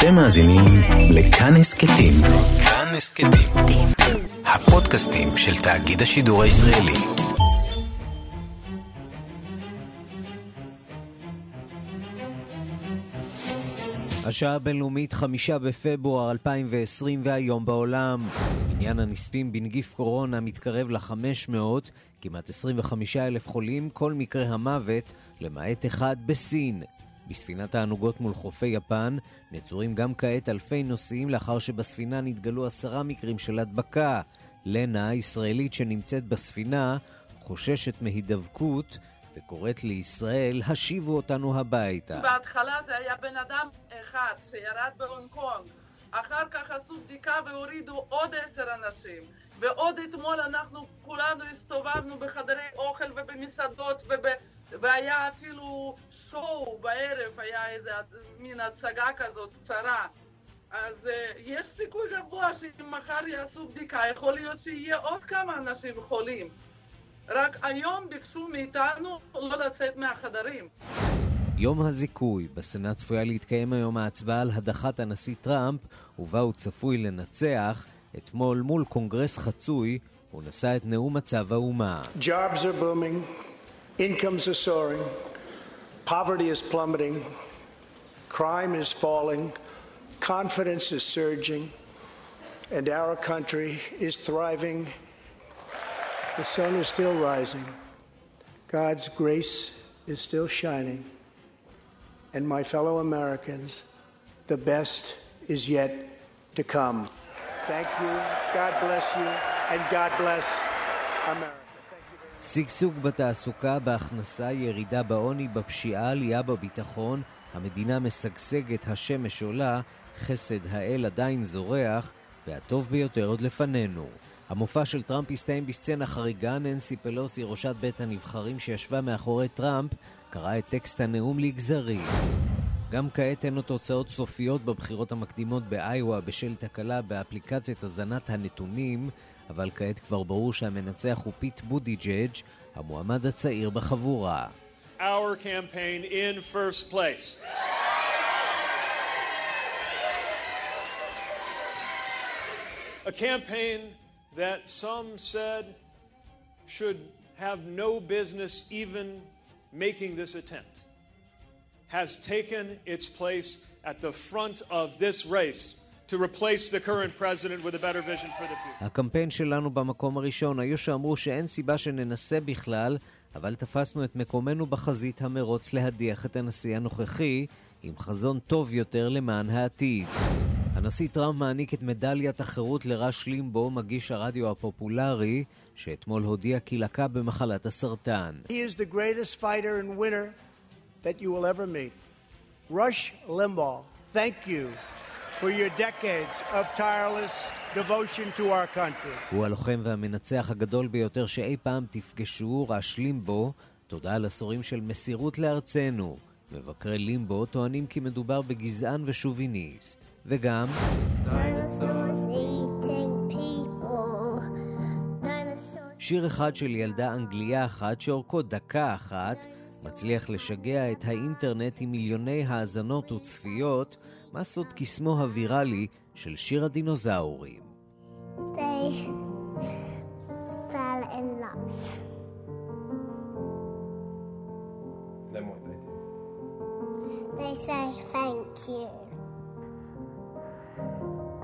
אתם מאזינים לכאן הסכתים. כאן הסכתים. הפודקאסטים של תאגיד השידור הישראלי. השעה הבינלאומית חמישה בפברואר 2020 והיום בעולם. עניין הנספים בנגיף קורונה מתקרב ל-500, כמעט 25 אלף חולים, כל מקרה המוות, למעט אחד בסין. בספינת הענוגות מול חופי יפן נצורים גם כעת אלפי נוסעים לאחר שבספינה נתגלו עשרה מקרים של הדבקה. לנה, ישראלית שנמצאת בספינה, חוששת מהידבקות וקוראת לישראל, השיבו אותנו הביתה. בהתחלה זה היה בן אדם אחד שירד בהונג קונג. אחר כך עשו בדיקה והורידו עוד עשר אנשים. ועוד אתמול אנחנו כולנו הסתובבנו בחדרי אוכל ובמסעדות וב... והיה אפילו שואו בערב, היה איזה מין הצגה כזאת קצרה. אז uh, יש סיכוי גבוה שאם מחר יעשו בדיקה, יכול להיות שיהיה עוד כמה אנשים חולים. רק היום ביקשו מאיתנו לא לצאת מהחדרים. יום הזיכוי, בסנאט צפויה להתקיים היום ההצבעה על הדחת הנשיא טראמפ, ובה הוא צפוי לנצח. אתמול מול קונגרס חצוי, הוא נשא את נאום מצב האומה. Jobs are booming, incomes are soaring, poverty is plummeting, crime is falling, confidence is surging, and our country is thriving. The sun is still rising. God's grace is still shining. And my fellow Americans, the best is yet to come. Thank you, God bless you, and God bless America. שגשוג בתעסוקה, בהכנסה, ירידה בעוני, בפשיעה, עלייה בביטחון, המדינה משגשגת, השמש עולה, חסד האל עדיין זורח, והטוב ביותר עוד לפנינו. המופע של טראמפ הסתיים בסצנה חריגה, ננסי פלוסי, ראשת בית הנבחרים שישבה מאחורי טראמפ, קראה את טקסט הנאום לגזרים. גם כעת אין לו תוצאות סופיות בבחירות המקדימות באיווה בשל תקלה באפליקציית הזנת הנתונים, אבל כעת כבר ברור שהמנצח הוא פיט בודיג'אג', המועמד הצעיר בחבורה. Our campaign in first place. A campaign that some said should have no business even making this attempt has taken its place at the front of this race To replace the current president with a better vision for the future. הקמפיין שלנו במקום הראשון, היו שאמרו שאין סיבה שננסה בכלל, אבל תפסנו את מקומנו בחזית המרוץ להדיח את הנשיא הנוכחי, עם חזון טוב יותר למען העתיד. הנשיא טראמפ מעניק את מדליית החירות לרש לימבו, מגיש הרדיו הפופולרי, שאתמול הודיע כי לקה במחלת הסרטן. He is the greatest fighter and winner that you will ever meet. Rush Limbaugh, thank you for your decades of tireless devotion to our country. הוא הלוחם והמנצח הגדול ביותר שאי פעם תפגשו, רש לימבו, תודה על עשורים של מסירות לארצנו. מבקרי לימבו טוענים כי מדובר בגזען ושוביניסט. וגם... שיר אחד של ילדה אנגליה אחת שאורכו דקה אחת מצליח לשגע את האינטרנט עם מיליוני האזנות וצפיות, מה סוד קסמו הוויראלי של שיר הדינוזאורים. They fell in love. Then what they do? They say thank you.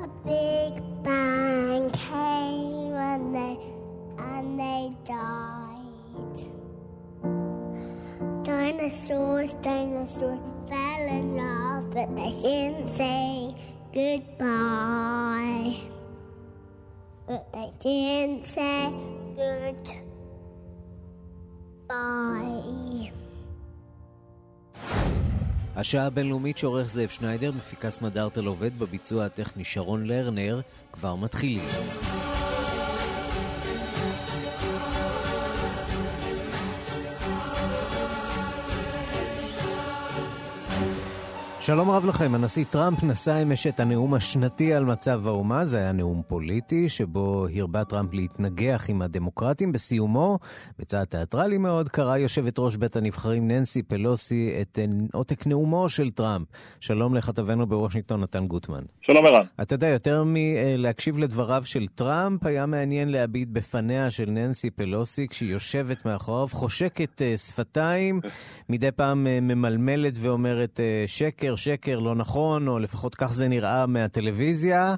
A big bang came and they and they died. Dinosaurs, dinosaurs fell in love, but they didn't say goodbye. But they didn't say goodbye. השעה הבינלאומית שעורך זאב שניידר, מפיקה סמדארטל עובד בביצוע הטכני שרון לרנר, כבר מתחילים. שלום רב לכם, הנשיא טראמפ נשא אמש את הנאום השנתי על מצב האומה, זה היה נאום פוליטי, שבו הרבה טראמפ להתנגח עם הדמוקרטים. בסיומו, בצעד תיאטרלי מאוד, קרא יושבת ראש בית הנבחרים ננסי פלוסי את עותק נאומו של טראמפ. שלום לכתבנו בוושינגטון, נתן גוטמן. שלום ערן. אתה יודע, יותר מלהקשיב לדבריו של טראמפ, היה מעניין להביט בפניה של ננסי פלוסי כשהיא יושבת מאחוריו, חושקת אה, שפתיים, מדי פעם אה, ממלמלת ואומרת אה, שקר. שקר, לא נכון, או לפחות כך זה נראה מהטלוויזיה.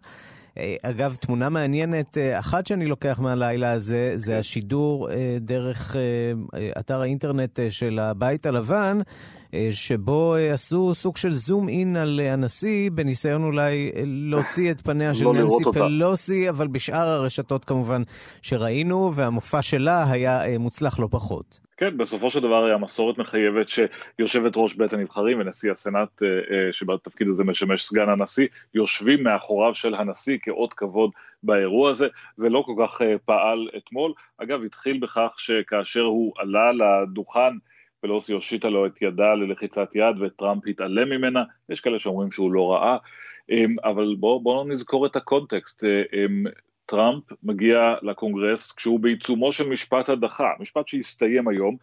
אה, אגב, תמונה מעניינת, אה, אחת שאני לוקח מהלילה הזה, זה. השידור אה, דרך אתר האינטרנט של הבית הלבן, שבו עשו סוג של זום אין על הנשיא, בניסיון אולי להוציא את פניה של לא ננסי פלוסי, אבל בשאר הרשתות כמובן שראינו, והמופע שלה היה מוצלח לא פחות. כן, בסופו של דבר המסורת מחייבת שיושבת ראש בית הנבחרים ונשיא הסנאט, אה, אה, שבתפקיד הזה משמש סגן הנשיא, יושבים מאחוריו של הנשיא כאות כבוד באירוע הזה. זה לא כל כך אה, פעל אתמול. אגב, התחיל בכך שכאשר הוא עלה לדוכן, פלוסי הושיטה לו את ידה ללחיצת יד וטראמפ התעלם ממנה, יש כאלה שאומרים שהוא לא ראה, אמ, אבל בואו בוא נזכור את הקונטקסט. אמ, טראמפ מגיע לקונגרס כשהוא בעיצומו של משפט הדחה, משפט שהסתיים היום,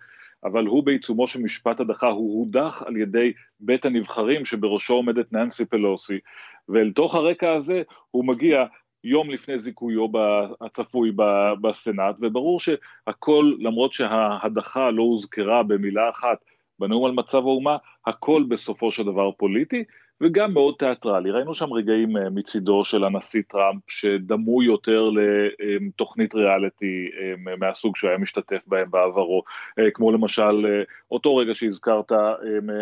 אבל הוא בעיצומו של משפט הדחה, הוא הודח על ידי בית הנבחרים שבראשו עומדת ננסי פלוסי, ואל תוך הרקע הזה הוא מגיע יום לפני זיכויו הצפוי בסנאט, וברור שהכל, למרות שההדחה לא הוזכרה במילה אחת בנאום על מצב האומה, הכל בסופו של דבר פוליטי, וגם מאוד תיאטרלי. ראינו שם רגעים אה, מצידו של הנשיא טראמפ שדמו יותר לתוכנית ריאליטי אה, מהסוג שהוא היה משתתף בהם בעברו, אה, כמו למשל אותו רגע שהזכרת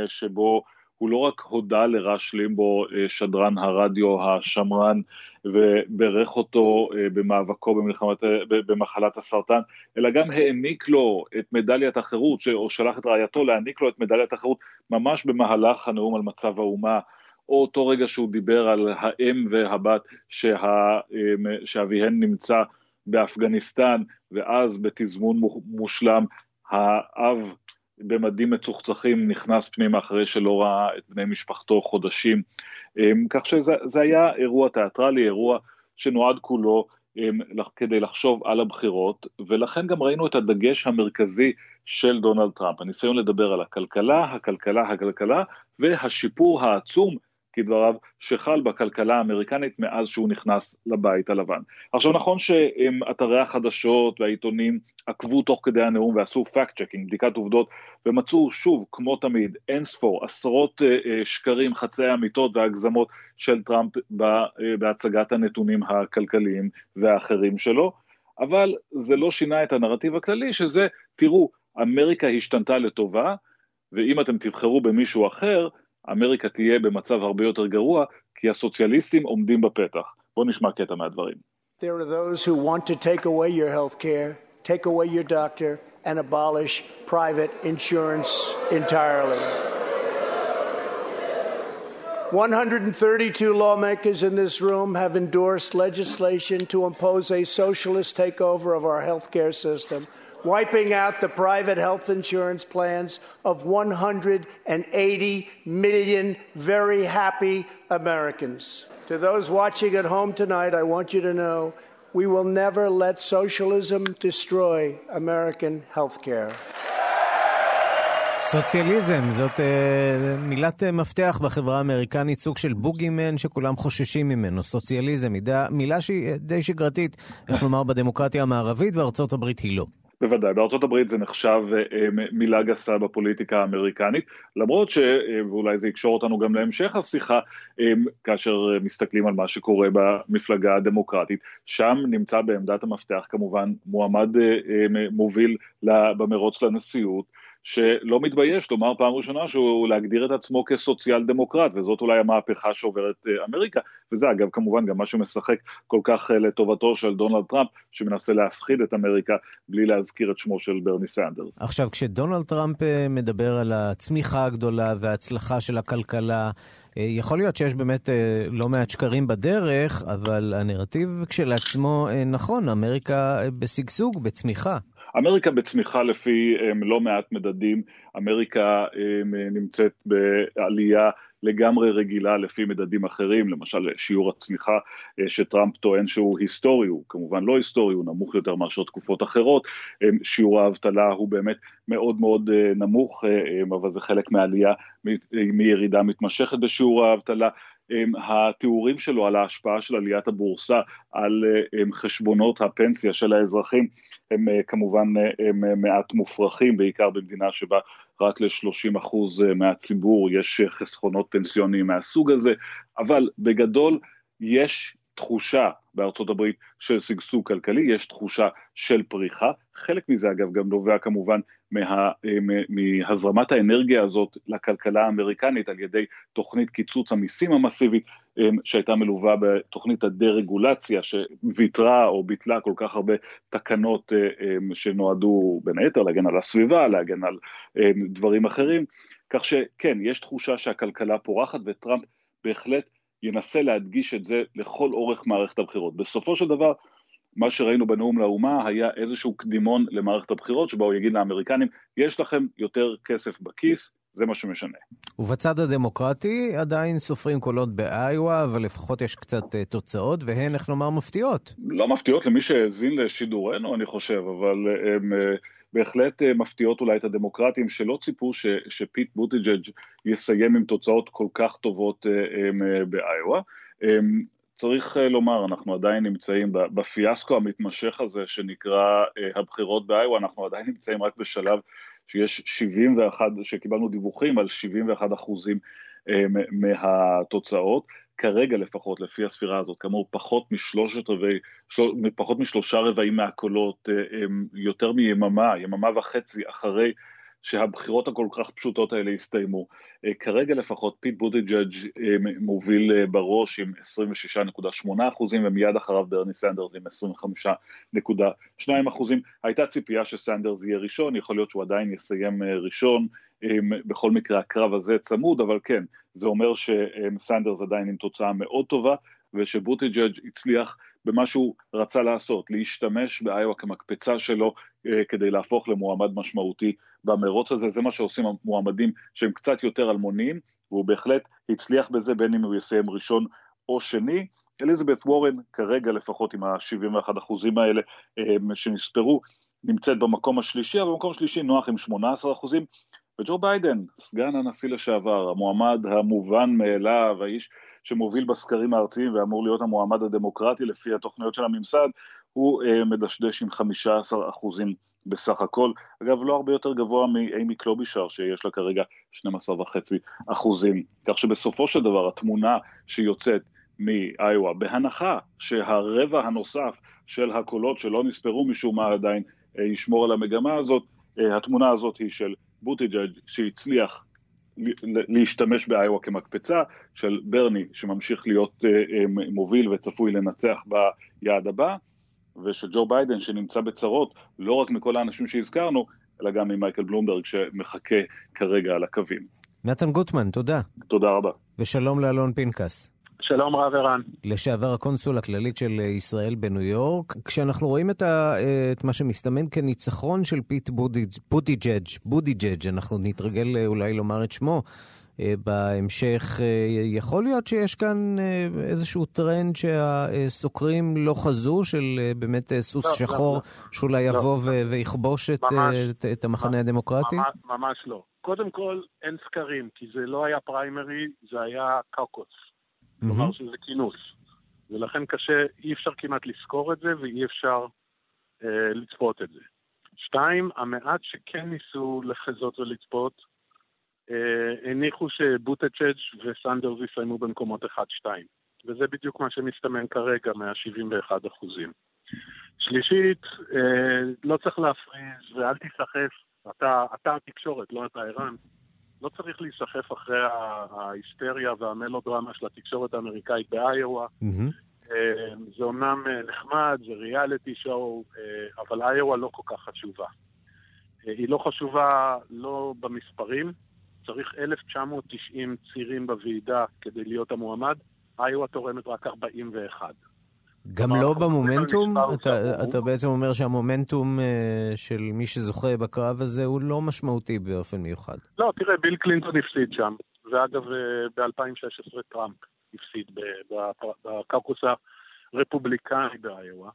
שבו הוא לא רק הודה לרש לימבו, שדרן הרדיו השמרן, וברך אותו במאבקו במלחמת, במחלת הסרטן, אלא גם העניק לו את מדליית החירות, או שלח את רעייתו להעניק לו את מדליית החירות ממש במהלך הנאום על מצב האומה. או אותו רגע שהוא דיבר על האם והבת שה, שאביהן נמצא באפגניסטן, ואז בתזמון מושלם האב במדים מצוחצחים נכנס פנימה אחרי שלא ראה את בני משפחתו חודשים. אמ, כך שזה היה אירוע תיאטרלי, אירוע שנועד כולו אמ, כדי לחשוב על הבחירות, ולכן גם ראינו את הדגש המרכזי של דונלד טראמפ, הניסיון לדבר על הכלכלה, הכלכלה, הכלכלה, והשיפור העצום כדבריו, שחל בכלכלה האמריקנית מאז שהוא נכנס לבית הלבן. עכשיו נכון שאתרי החדשות והעיתונים עקבו תוך כדי הנאום ועשו fact checking, בדיקת עובדות, ומצאו שוב, כמו תמיד, אין ספור, עשרות uh, שקרים, חצאי אמיתות והגזמות של טראמפ בהצגת הנתונים הכלכליים והאחרים שלו, אבל זה לא שינה את הנרטיב הכללי, שזה, תראו, אמריקה השתנתה לטובה, ואם אתם תבחרו במישהו אחר, אמריקה תהיה במצב הרבה יותר גרוע, כי הסוציאליסטים עומדים בפתח. בואו נשמע קטע מהדברים. There are those who want to take away your health care, take away your doctor, and abolish private insurance entirely. 132 lawmakers in this room have endorsed legislation to impose a socialist takeover of our healthcare system wiping out the private health insurance plans of 180 million very happy Americans. To those watching at home tonight, I want you to know we will never let socialism destroy American health care. סוציאליזם, זאת uh, מילת uh, מפתח בחברה האמריקנית, סוג של בוגימן שכולם חוששים ממנו. סוציאליזם, מידה, מילה שהיא די שגרתית, איך לומר, בדמוקרטיה המערבית, בארצות הברית היא לא. בוודאי, בארצות הברית זה נחשב אה, מילה גסה בפוליטיקה האמריקנית, למרות ש... אה, ואולי זה יקשור אותנו גם להמשך השיחה, אה, כאשר מסתכלים על מה שקורה במפלגה הדמוקרטית, שם נמצא בעמדת המפתח כמובן מועמד מוביל במרוץ לנשיאות, שלא מתבייש לומר פעם ראשונה שהוא להגדיר את עצמו כסוציאל דמוקרט, וזאת אולי המהפכה שעוברת אה, אמריקה, וזה אגב כמובן גם מה שמשחק כל כך אה, לטובתו של דונלד טראמפ, שמנסה להפחיד את אמריקה בלי להזכיר את שמו של ברני סנדרס. עכשיו, כשדונלד טראמפ אה, מדבר על הצמיחה הגדולה וההצלחה של הכלכלה, יכול להיות שיש באמת לא מעט שקרים בדרך, אבל הנרטיב כשלעצמו נכון, אמריקה בשגשוג, בצמיחה. אמריקה בצמיחה לפי um, לא מעט מדדים, אמריקה um, נמצאת בעלייה לגמרי רגילה לפי מדדים אחרים, למשל שיעור הצמיחה אה, שטראמפ טוען שהוא היסטורי, הוא כמובן לא היסטורי, הוא נמוך יותר מאשר תקופות אחרות, אה, שיעור האבטלה הוא באמת מאוד מאוד נמוך, אבל זה חלק מהעלייה מירידה מתמשכת בשיעור האבטלה. התיאורים שלו על ההשפעה של עליית הבורסה על חשבונות הפנסיה של האזרחים הם כמובן הם מעט מופרכים, בעיקר במדינה שבה רק ל-30% מהציבור יש חסכונות פנסיוניים מהסוג הזה, אבל בגדול יש תחושה בארצות הברית של שגשוג כלכלי, יש תחושה של פריחה, חלק מזה אגב גם נובע כמובן מה, מהזרמת האנרגיה הזאת לכלכלה האמריקנית על ידי תוכנית קיצוץ המיסים המסיבית אמ, שהייתה מלווה בתוכנית הדה-רגולציה שוויתרה או ביטלה כל כך הרבה תקנות אה, שנועדו בין היתר להגן על הסביבה, להגן על דברים אחרים, כך שכן, יש תחושה שהכלכלה פורחת וטראמפ בהחלט ינסה להדגיש את זה לכל אורך מערכת הבחירות. בסופו של דבר, מה שראינו בנאום לאומה היה איזשהו קדימון למערכת הבחירות, שבו הוא יגיד לאמריקנים, יש לכם יותר כסף בכיס, זה מה שמשנה. ובצד הדמוקרטי עדיין סופרים קולות באיואה, אבל לפחות יש קצת uh, תוצאות, והן, איך לומר, מפתיעות. לא מפתיעות למי שהאזין לשידורנו, אני חושב, אבל הן אה, בהחלט אה, מפתיעות אולי את הדמוקרטים, שלא ציפו ש, שפיט בוטיג'אג' יסיים עם תוצאות כל כך טובות אה, אמ, באיואה. אמ, צריך לומר, אנחנו עדיין נמצאים בפיאסקו המתמשך הזה שנקרא הבחירות באיואה, אנחנו עדיין נמצאים רק בשלב שיש 71, שקיבלנו דיווחים על 71 אחוזים אה, מהתוצאות, כרגע לפחות, לפי הספירה הזאת, כאמור, פחות של, פחות משלושה רבעים מהקולות, אה, יותר מיממה, יממה וחצי אחרי שהבחירות הכל כך פשוטות האלה הסתיימו. אה, כרגע לפחות פיט בודיג'אג' מוביל אה, בראש עם 26.8 אחוזים ומיד אחריו ברני סנדרס עם 25.2 אחוזים. הייתה ציפייה שסנדרס יהיה ראשון, יכול להיות שהוא עדיין יסיים ראשון, בכל מקרה הקרב הזה צמוד, אבל כן, זה אומר שסנדרס עדיין עם תוצאה מאוד טובה ושבוטיג'אג' הצליח במה שהוא רצה לעשות, להשתמש באיואה כמקפצה שלו כדי להפוך למועמד משמעותי במרוץ הזה, זה מה שעושים המועמדים שהם קצת יותר אלמוניים, והוא בהחלט הצליח בזה בין אם הוא יסיים ראשון או שני. אליזבת וורן, כרגע לפחות עם ה-71 אחוזים האלה אה, שנספרו, נמצאת במקום השלישי, אבל במקום השלישי נוח עם 18 אחוזים, וג'ו ביידן, סגן הנשיא לשעבר, המועמד המובן מאליו, האיש שמוביל בסקרים הארציים ואמור להיות המועמד הדמוקרטי לפי התוכניות של הממסד, הוא אה, מדשדש עם 15 אחוזים בסך הכל. אגב, לא הרבה יותר גבוה מאימי קלובישר, שיש לה כרגע 12.5 אחוזים. כך שבסופו של דבר התמונה שיוצאת מאיואה, בהנחה שהרבע הנוסף של הקולות שלא נספרו משום מה עדיין אה, ישמור על המגמה הזאת, אה, התמונה הזאת היא של בוטיג'אג' שהצליח להשתמש באיואה כמקפצה, של ברני שממשיך להיות אה, מוביל וצפוי לנצח ביעד הבא, ושל ג'ו ביידן שנמצא בצרות, לא רק מכל האנשים שהזכרנו, אלא גם ממייקל בלומברג שמחכה כרגע על הקווים. נתן גוטמן, תודה. תודה רבה. ושלום לאלון פנקס. שלום רב ערן. לשעבר הקונסול הכללי של ישראל בניו יורק. כשאנחנו רואים את, ה, את מה שמסתמן כניצחון של פיט בודיג'אג', בודיג'אג', אנחנו נתרגל אולי לומר את שמו, אה, בהמשך. אה, יכול להיות שיש כאן אה, איזשהו טרנד שהסוקרים לא חזו, של באמת סוס לא, שחור, לא, לא. שאולי לא, יבוא לא. ויכבוש את, ממש, את, את המחנה הדמוקרטי? ממש, ממש לא. קודם כל, אין סקרים, כי זה לא היה פריימרי, זה היה קאוקוס. כלומר שזה כינוס. ולכן קשה, אי אפשר כמעט לזכור את זה ואי אפשר אה, לצפות את זה. שתיים, המעט שכן ניסו לחזות ולצפות, אה, הניחו שבוטצ'אג' וסנדרס יסיימו במקומות 1-2. וזה בדיוק מה שמסתמן כרגע מה-71 אחוזים. שלישית, אה, לא צריך להפריז ואל תיסחף, אתה, אתה התקשורת, לא אתה ערן, לא צריך להיסחף אחרי ההיסטריה והמלודרמה של התקשורת האמריקאית באיואה. Mm-hmm. זה אומנם נחמד, זה ריאליטי שואו, אבל איואה לא כל כך חשובה. היא לא חשובה לא במספרים, צריך 1,990 צירים בוועידה כדי להיות המועמד, איואה תורמת רק 41. גם לא במומנטום? אתה, אתה בעצם אומר שהמומנטום uh, של מי שזוכה בקרב הזה הוא לא משמעותי באופן מיוחד. לא, תראה, ביל קלינטון הפסיד שם, ואגב, ב-2016 טראמפ הפסיד בקאוקוס הרפובליקני באיואה.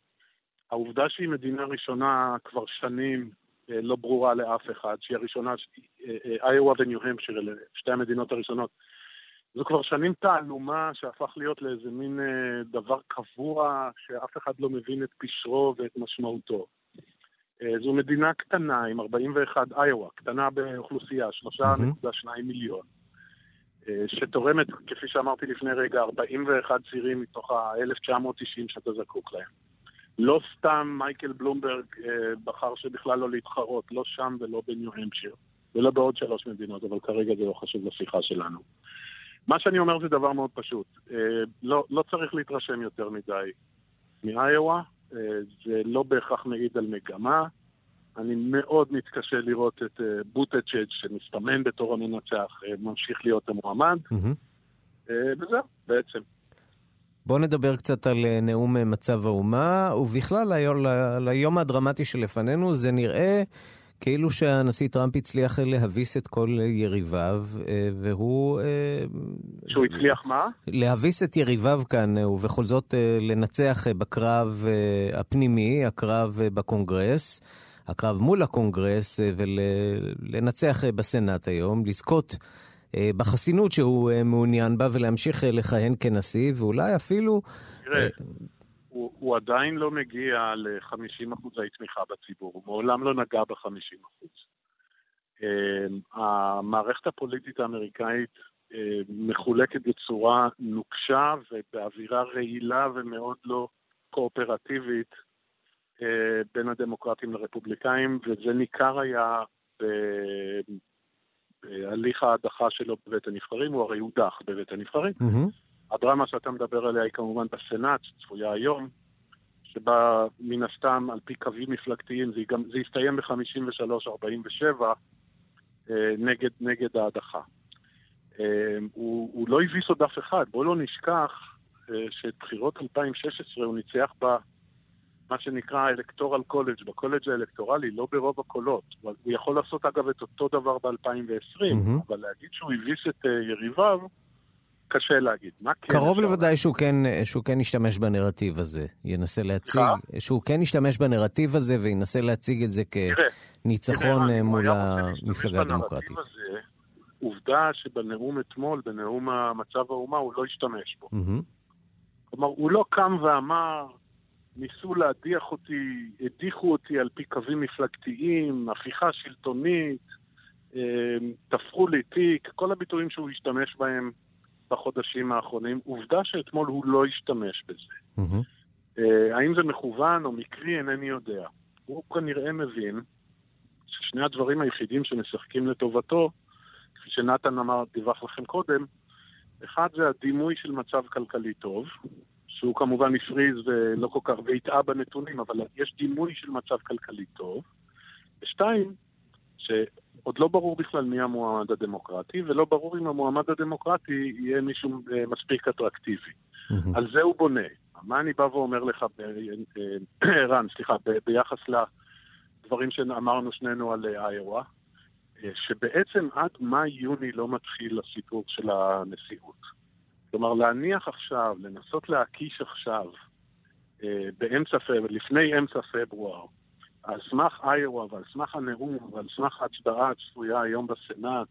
העובדה שהיא מדינה ראשונה כבר שנים לא ברורה לאף אחד, שהיא הראשונה, איואה וניו-המפשיר, שתי המדינות הראשונות. זו כבר שנים תעלומה שהפך להיות לאיזה מין אה, דבר קבוע שאף אחד לא מבין את פשרו ואת משמעותו. אה, זו מדינה קטנה עם 41, איואה, קטנה באוכלוסייה, 3.2 מיליון, אה, שתורמת, כפי שאמרתי לפני רגע, 41 צירים מתוך ה-1990 שאתה זקוק להם. לא סתם מייקל בלומברג אה, בחר שבכלל לא להתחרות, לא שם ולא בניו המשיר, ולא בעוד שלוש מדינות, אבל כרגע זה לא חשוב לשיחה שלנו. מה שאני אומר זה דבר מאוד פשוט. אה, לא, לא צריך להתרשם יותר מדי מאיואה, אה, זה לא בהכרח מעיד על מגמה. אני מאוד מתקשה לראות את אה, בוטצ'אג' שמסתמן בתור המנצח, אה, ממשיך להיות המועמד. Mm-hmm. וזהו, בעצם. בואו נדבר קצת על אה, נאום אה, מצב האומה, ובכלל ליום הדרמטי שלפנינו, זה נראה כאילו שהנשיא טראמפ הצליח להביס את כל יריביו, אה, והוא... שהוא הצליח מה? להביס את יריביו כאן, ובכל זאת לנצח בקרב הפנימי, הקרב בקונגרס. הקרב מול הקונגרס ולנצח בסנאט היום, לזכות אה, בחסינות שהוא אה, מעוניין בה ולהמשיך אה, לכהן כנשיא, ואולי אפילו... תראה, הוא, הוא עדיין לא מגיע ל-50% תמיכה בציבור, הוא מעולם לא נגע ב-50%. המערכת הפוליטית האמריקאית מחולקת בצורה נוקשה ובאווירה רעילה ומאוד לא קואופרטיבית בין הדמוקרטים לרפובליקאים, וזה ניכר היה הליך ההדחה שלו בבית הנבחרים, הוא הרי הודח בבית הנבחרים. Mm-hmm. הדרמה שאתה מדבר עליה היא כמובן בסנאט, שצפויה היום, שבה מן הסתם, על פי קווים מפלגתיים, זה, גם, זה יסתיים ב-53-47 אה, נגד, נגד ההדחה. אה, הוא, הוא לא הביס עוד אף אחד. בואו לא נשכח שאת בחירות 2016 הוא ניצח ב... מה שנקרא אלקטורל קולג', בקולג' האלקטורלי, לא ברוב הקולות. הוא יכול לעשות אגב את אותו דבר ב-2020, mm-hmm. אבל להגיד שהוא הביס את uh, יריביו, קשה להגיד. מה כן קרוב לוודאי שהוא כן, שהוא כן ישתמש בנרטיב הזה, ינסה להציג, שהוא כן ישתמש בנרטיב הזה וינסה להציג את זה כניצחון אה, מול המפלגה הדמוקרטית. הזה, עובדה שבנאום אתמול, בנאום מצב האומה, הוא לא השתמש בו. Mm-hmm. כלומר, הוא לא קם ואמר, ניסו להדיח אותי, הדיחו אותי על פי קווים מפלגתיים, הפיכה שלטונית, אה, תפרו לי תיק, כל הביטויים שהוא השתמש בהם בחודשים האחרונים. עובדה שאתמול הוא לא השתמש בזה. Mm-hmm. האם זה מכוון או מקרי, אינני יודע. הוא כנראה מבין ששני הדברים היחידים שמשחקים לטובתו, כפי שנתן אמר, דיווח לכם קודם, אחד זה הדימוי של מצב כלכלי טוב, שהוא כמובן הפריז ולא כל כך, והטעה בנתונים, אבל יש דימוי של מצב כלכלי טוב. ושתיים, שעוד לא ברור בכלל מי המועמד הדמוקרטי, ולא ברור אם המועמד הדמוקרטי יהיה מישהו אה, מספיק אטרקטיבי. Mm-hmm. על זה הוא בונה. מה אני בא ואומר לך, אה, ערן, סליחה, ביחס לדברים שאמרנו שנינו על אה, איואה, שבעצם עד מאי-יוני לא מתחיל הסיפור של הנשיאות. כלומר, להניח עכשיו, לנסות להקיש עכשיו, אה, באמצע פברואר, לפני אמצע פברואר, על סמך איואה ועל סמך הנאום ועל סמך ההצבעה הצפויה היום בסנאט,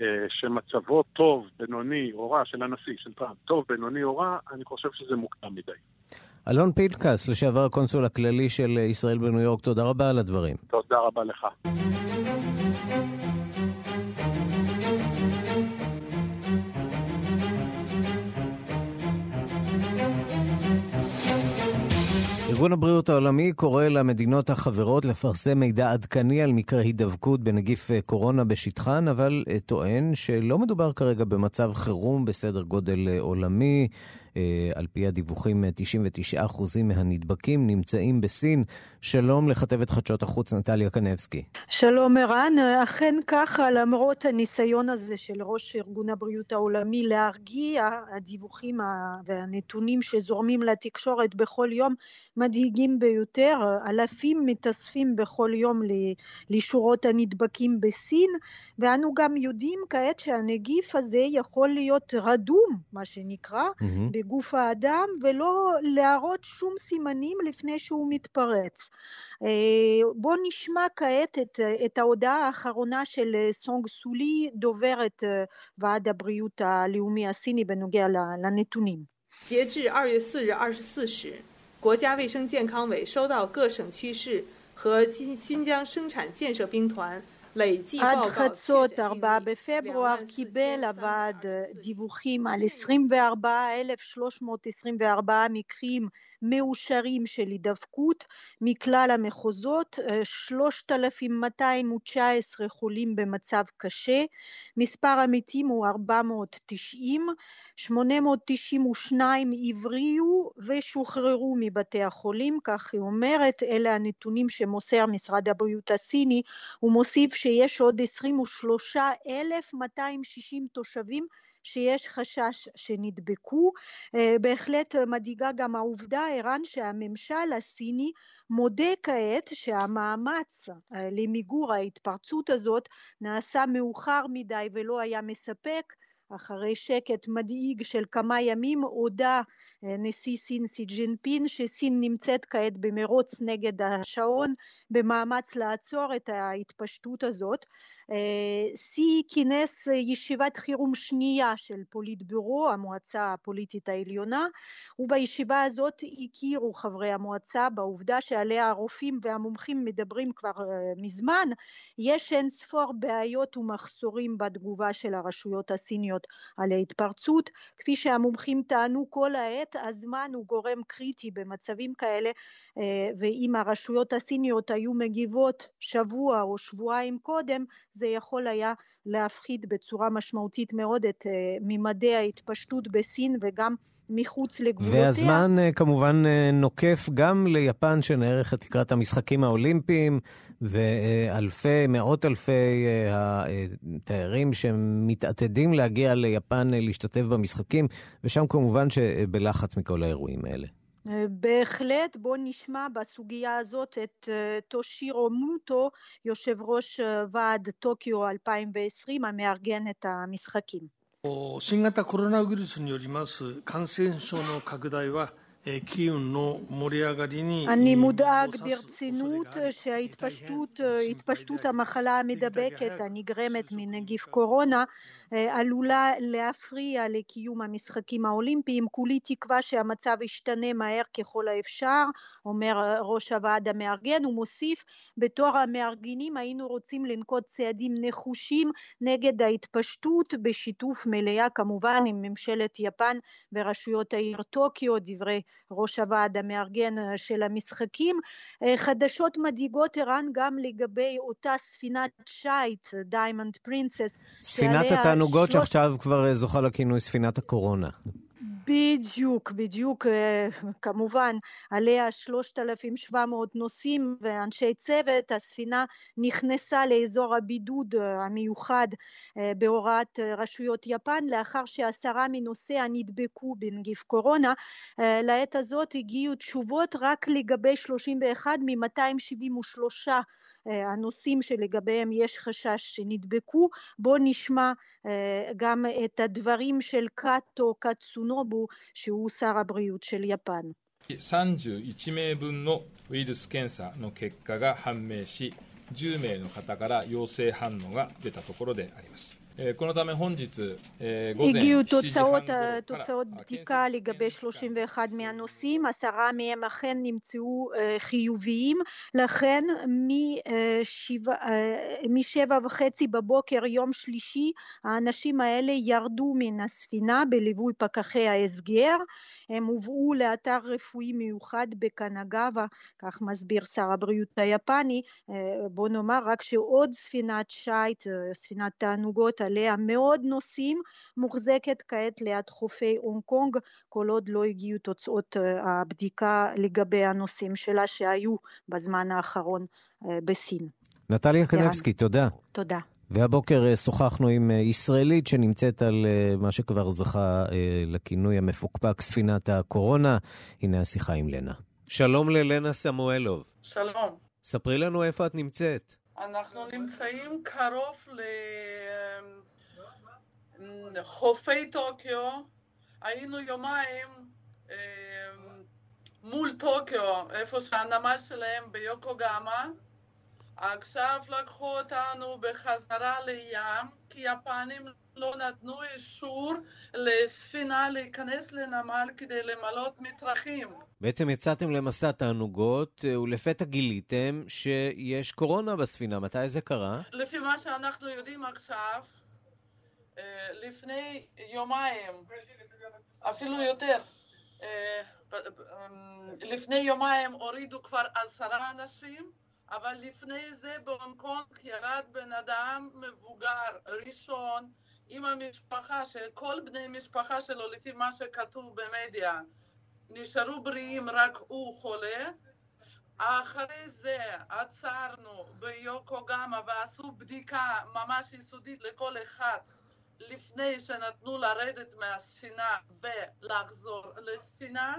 אה, שמצבו טוב, בינוני או רע של הנשיא, של טראמפ, טוב, בינוני או רע, אני חושב שזה מוקדם מדי. אלון פנקס, לשעבר הקונסול הכללי של ישראל בניו יורק, תודה רבה על הדברים. תודה רבה לך. ארגון הבריאות העולמי קורא למדינות החברות לפרסם מידע עדכני על מקרה הידבקות בנגיף אה, קורונה בשטחן, אבל אה, טוען שלא מדובר כרגע במצב חירום בסדר גודל אה, עולמי. על פי הדיווחים, 99% מהנדבקים נמצאים בסין. שלום לכתבת חדשות החוץ נטליה קנבסקי. שלום ערן, אכן ככה, למרות הניסיון הזה של ראש ארגון הבריאות העולמי להרגיע, הדיווחים והנתונים שזורמים לתקשורת בכל יום מדאיגים ביותר, אלפים מתאספים בכל יום לשורות הנדבקים בסין, ואנו גם יודעים כעת שהנגיף הזה יכול להיות רדום, מה שנקרא, mm-hmm. בגוף האדם, ולא להראות שום סימנים לפני שהוא מתפרץ. בואו נשמע כעת את, את ההודעה האחרונה של סונג סולי, דוברת ועד הבריאות הלאומי הסיני בנוגע לנתונים. 截至二月四日二十四时，国家卫生健康委收到各省区市和新新疆生产建设兵团累计报告。 עד חצות 4 בפברואר קיבל הוועד דיווחים על 24,324 מקרים מאושרים של הידבקות מכלל המחוזות, 3,219 חולים במצב קשה, מספר המתים הוא 490, 892 הבריאו ושוחררו מבתי החולים, כך היא אומרת, אלה הנתונים שמוסר משרד הבריאות הסיני, הוא מוסיף שיש עוד 23,260 תושבים שיש חשש שנדבקו. אה, בהחלט מדאיגה גם העובדה, ערן, שהממשל הסיני מודה כעת שהמאמץ אה, למיגור ההתפרצות הזאת נעשה מאוחר מדי ולא היה מספק. אחרי שקט מדאיג של כמה ימים הודה אה, נשיא סין סי ג'ינפין שסין נמצאת כעת במרוץ נגד השעון במאמץ לעצור את ההתפשטות הזאת. סי אה, כינס ישיבת חירום שנייה של פוליטביורו, המועצה הפוליטית העליונה, ובישיבה הזאת הכירו חברי המועצה בעובדה שעליה הרופאים והמומחים מדברים כבר אה, מזמן, יש אין ספור בעיות ומחסורים בתגובה של הרשויות הסיניות על ההתפרצות, כפי שהמומחים טענו כל העת, הזמן הוא גורם קריטי במצבים כאלה, אה, ואם הרשויות הסיניות היו מגיבות שבוע או שבועיים קודם, זה יכול היה להפחית בצורה משמעותית מאוד את uh, ממדי ההתפשטות בסין וגם מחוץ לגבולותיה. והזמן uh, כמובן uh, נוקף גם ליפן שנערכת לקראת המשחקים האולימפיים, ואלפי, מאות אלפי התיירים שמתעתדים להגיע ליפן להשתתף במשחקים, ושם כמובן שבלחץ מכל האירועים האלה. בהחלט, בואו נשמע בסוגיה הזאת את טושירו מוטו, יושב ראש ועד טוקיו 2020 המארגן את המשחקים. 新型コロナウイルスによります感染症の拡大は אני מודאג ברצינות שהתפשטות המחלה המדבקת הנגרמת מנגיף קורונה עלולה להפריע לקיום המשחקים האולימפיים. כולי תקווה שהמצב ישתנה מהר ככל האפשר, אומר ראש הוועד המארגן. הוא מוסיף, בתור המארגנים היינו רוצים לנקוט צעדים נחושים נגד ההתפשטות בשיתוף מלאה כמובן עם ממשלת יפן ורשויות העיר טוקיו, דברי ראש הוועד המארגן של המשחקים. חדשות מדאיגות ערן גם לגבי אותה ספינת שיט, דיימונד פרינסס. ספינת התענוגות שלוש... שעכשיו כבר זוכה לכינוי ספינת הקורונה. בדיוק, בדיוק, כמובן, עליה 3,700 נוסעים ואנשי צוות, הספינה נכנסה לאזור הבידוד המיוחד בהוראת רשויות יפן לאחר שעשרה מנוסעיה נדבקו בנגיף קורונה. לעת הזאת הגיעו תשובות רק לגבי 31 מ-273 הנושאים שלגביהם יש חשש שנדבקו. בואו נשמע גם את הדברים של קאטו קאטסונובו שהוא שר הבריאות של יפן. 31名分のウイルス検査の結果が判明し10名の方から陽性反応が出たところであります。 הגיעו תוצאות, תוצאות בדיקה לגבי 31 מהנושאים, עשרה מהם אכן נמצאו חיוביים, לכן משבע וחצי בבוקר יום שלישי האנשים האלה ירדו מן הספינה בליווי פקחי ההסגר, הם הובאו לאתר רפואי מיוחד בקנגאווה, כך מסביר שר הבריאות היפני, בוא נאמר רק שעוד ספינת שיט, ספינת תענוגות עליה מאות נוסעים, מוחזקת כעת ליד חופי הונג קונג, כל עוד לא הגיעו תוצאות הבדיקה לגבי הנוסעים שלה שהיו בזמן האחרון בסין. נטליה קנבסקי, תודה. תודה. והבוקר שוחחנו עם ישראלית שנמצאת על מה שכבר זכה לכינוי המפוקפק ספינת הקורונה. הנה השיחה עם לנה. שלום ללנה סמואלוב. שלום. ספרי לנו איפה את נמצאת. אנחנו נמצאים קרוב לחופי טוקיו. היינו יומיים אמ, מול טוקיו, איפה שהנמל שלהם ביוקוגמה. עכשיו לקחו אותנו בחזרה לים, כי יפנים לא נתנו אישור לספינה להיכנס לנמל כדי למלות מצרכים. בעצם יצאתם למסע תענוגות, אה, ולפתע גיליתם שיש קורונה בספינה. מתי זה קרה? לפי מה שאנחנו יודעים עכשיו, אה, לפני יומיים, אפילו יותר, אה, לפני יומיים הורידו כבר עשרה אנשים, אבל לפני זה בהונג קונג ירד בן אדם מבוגר, ראשון, עם המשפחה, שכל בני משפחה שלו, לפי מה שכתוב במדיה, נשארו בריאים, רק הוא חולה. אחרי זה עצרנו ביוקוגמה ועשו בדיקה ממש יסודית לכל אחד לפני שנתנו לרדת מהספינה ולחזור לספינה.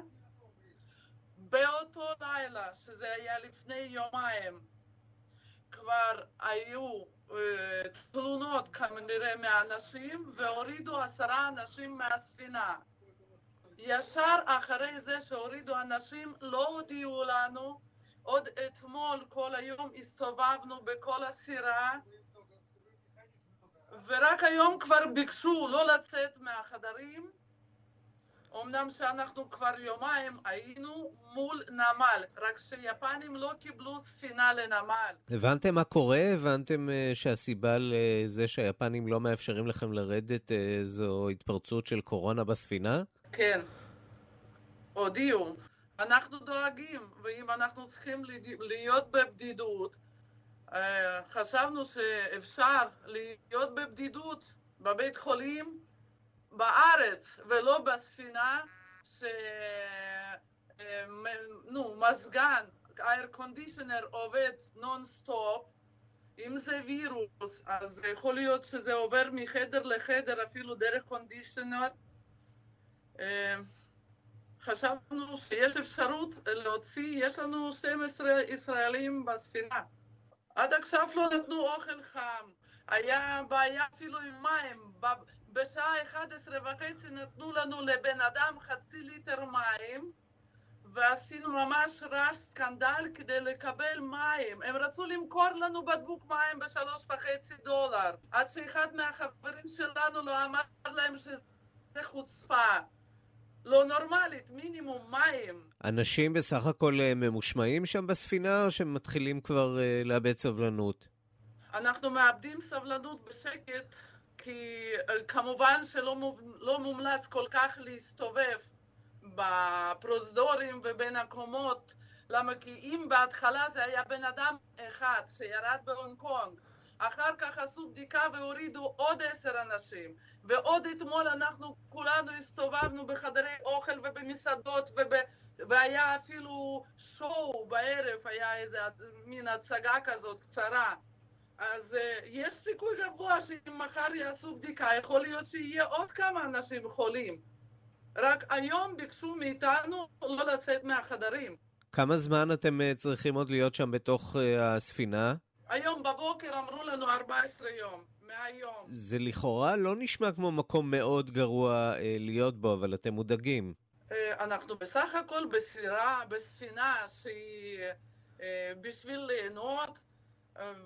באותו לילה, שזה היה לפני יומיים, כבר היו אה, תלונות כנראה מאנשים והורידו עשרה אנשים מהספינה. ישר אחרי זה שהורידו אנשים לא הודיעו לנו, עוד אתמול כל היום הסתובבנו בכל הסירה ורק היום כבר ביקשו לא לצאת מהחדרים אמנם שאנחנו כבר יומיים היינו מול נמל, רק שיפנים לא קיבלו ספינה לנמל. הבנתם מה קורה? הבנתם uh, שהסיבה לזה שהיפנים לא מאפשרים לכם לרדת uh, זו התפרצות של קורונה בספינה? כן. הודיעו. אנחנו דואגים, ואם אנחנו צריכים להיות בבדידות, אה, חשבנו שאפשר להיות בבדידות בבית חולים בארץ ולא בספינה, ש... נו, מזגן, air conditioner עובד נונסטופ, אם זה וירוס, אז יכול להיות שזה עובר מחדר לחדר אפילו דרך conditioner. חשבנו שיש אפשרות להוציא, יש לנו 12 ישראלים בספינה. עד עכשיו לא נתנו אוכל חם, היה בעיה אפילו עם מים. בשעה 11 וחצי נתנו לנו לבן אדם חצי ליטר מים ועשינו ממש רעש סקנדל כדי לקבל מים. הם רצו למכור לנו בקבוק מים בשלוש וחצי דולר עד שאחד מהחברים שלנו לא אמר להם שזה חוצפה. לא נורמלית, מינימום מים. אנשים בסך הכל אה, ממושמעים שם בספינה או שהם מתחילים כבר uh, לאבד סבלנות? אנחנו מאבדים סבלנות בשקט כי אה, כמובן שלא לא מומלץ כל כך להסתובב בפרוזדורים ובין הקומות למה כי אם בהתחלה זה היה בן אדם אחד שירד בהונג קונג אחר כך עשו בדיקה והורידו עוד עשר אנשים ועוד אתמול אנחנו כולנו הסתובבנו בחדרי אוכל ובמסעדות וב... והיה אפילו שואו בערב, היה איזה מין הצגה כזאת קצרה אז uh, יש סיכוי גבוה שאם מחר יעשו בדיקה, יכול להיות שיהיה עוד כמה אנשים חולים. רק היום ביקשו מאיתנו לא לצאת מהחדרים. כמה זמן אתם uh, צריכים עוד להיות שם בתוך uh, הספינה? היום בבוקר אמרו לנו 14 יום, מהיום. זה לכאורה לא נשמע כמו מקום מאוד גרוע uh, להיות בו, אבל אתם מודאגים. Uh, אנחנו בסך הכל בסירה, בספינה שהיא uh, בשביל ליהנות.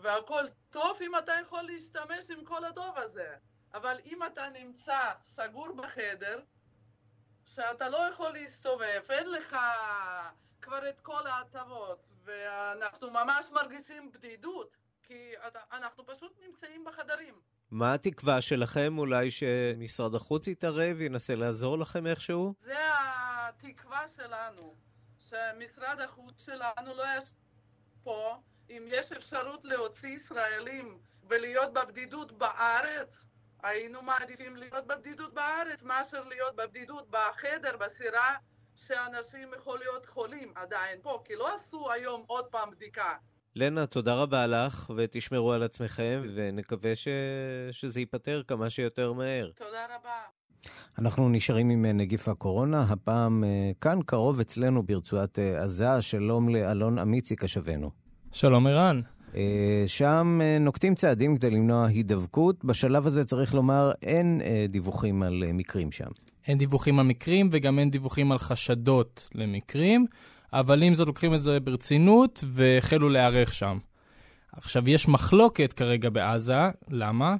והכל טוב אם אתה יכול להשתמש עם כל הטוב הזה. אבל אם אתה נמצא סגור בחדר, שאתה לא יכול להסתובב, אין לך כבר את כל ההטבות, ואנחנו ממש מרגישים בדידות, כי אנחנו פשוט נמצאים בחדרים. מה התקווה שלכם? אולי שמשרד החוץ יתערב, ינסה לעזור לכם איכשהו? זה התקווה שלנו, שמשרד החוץ שלנו לא יעשה פה אם יש אפשרות להוציא ישראלים ולהיות בבדידות בארץ, היינו מעדיפים להיות בבדידות בארץ מאשר להיות בבדידות בחדר, בסירה, שאנשים יכול להיות חולים עדיין פה, כי לא עשו היום עוד פעם בדיקה. לנה, תודה רבה לך, ותשמרו על עצמכם, ונקווה ש... שזה ייפתר כמה שיותר מהר. תודה רבה. אנחנו נשארים עם נגיף הקורונה, הפעם כאן קרוב אצלנו ברצועת עזה. שלום לאלון אמיצי קשבנו. שלום ערן. שם נוקטים צעדים כדי למנוע הידבקות. בשלב הזה צריך לומר, אין דיווחים על מקרים שם. אין דיווחים על מקרים וגם אין דיווחים על חשדות למקרים, אבל עם זאת לוקחים את זה ברצינות והחלו להיערך שם. עכשיו, יש מחלוקת כרגע בעזה, למה?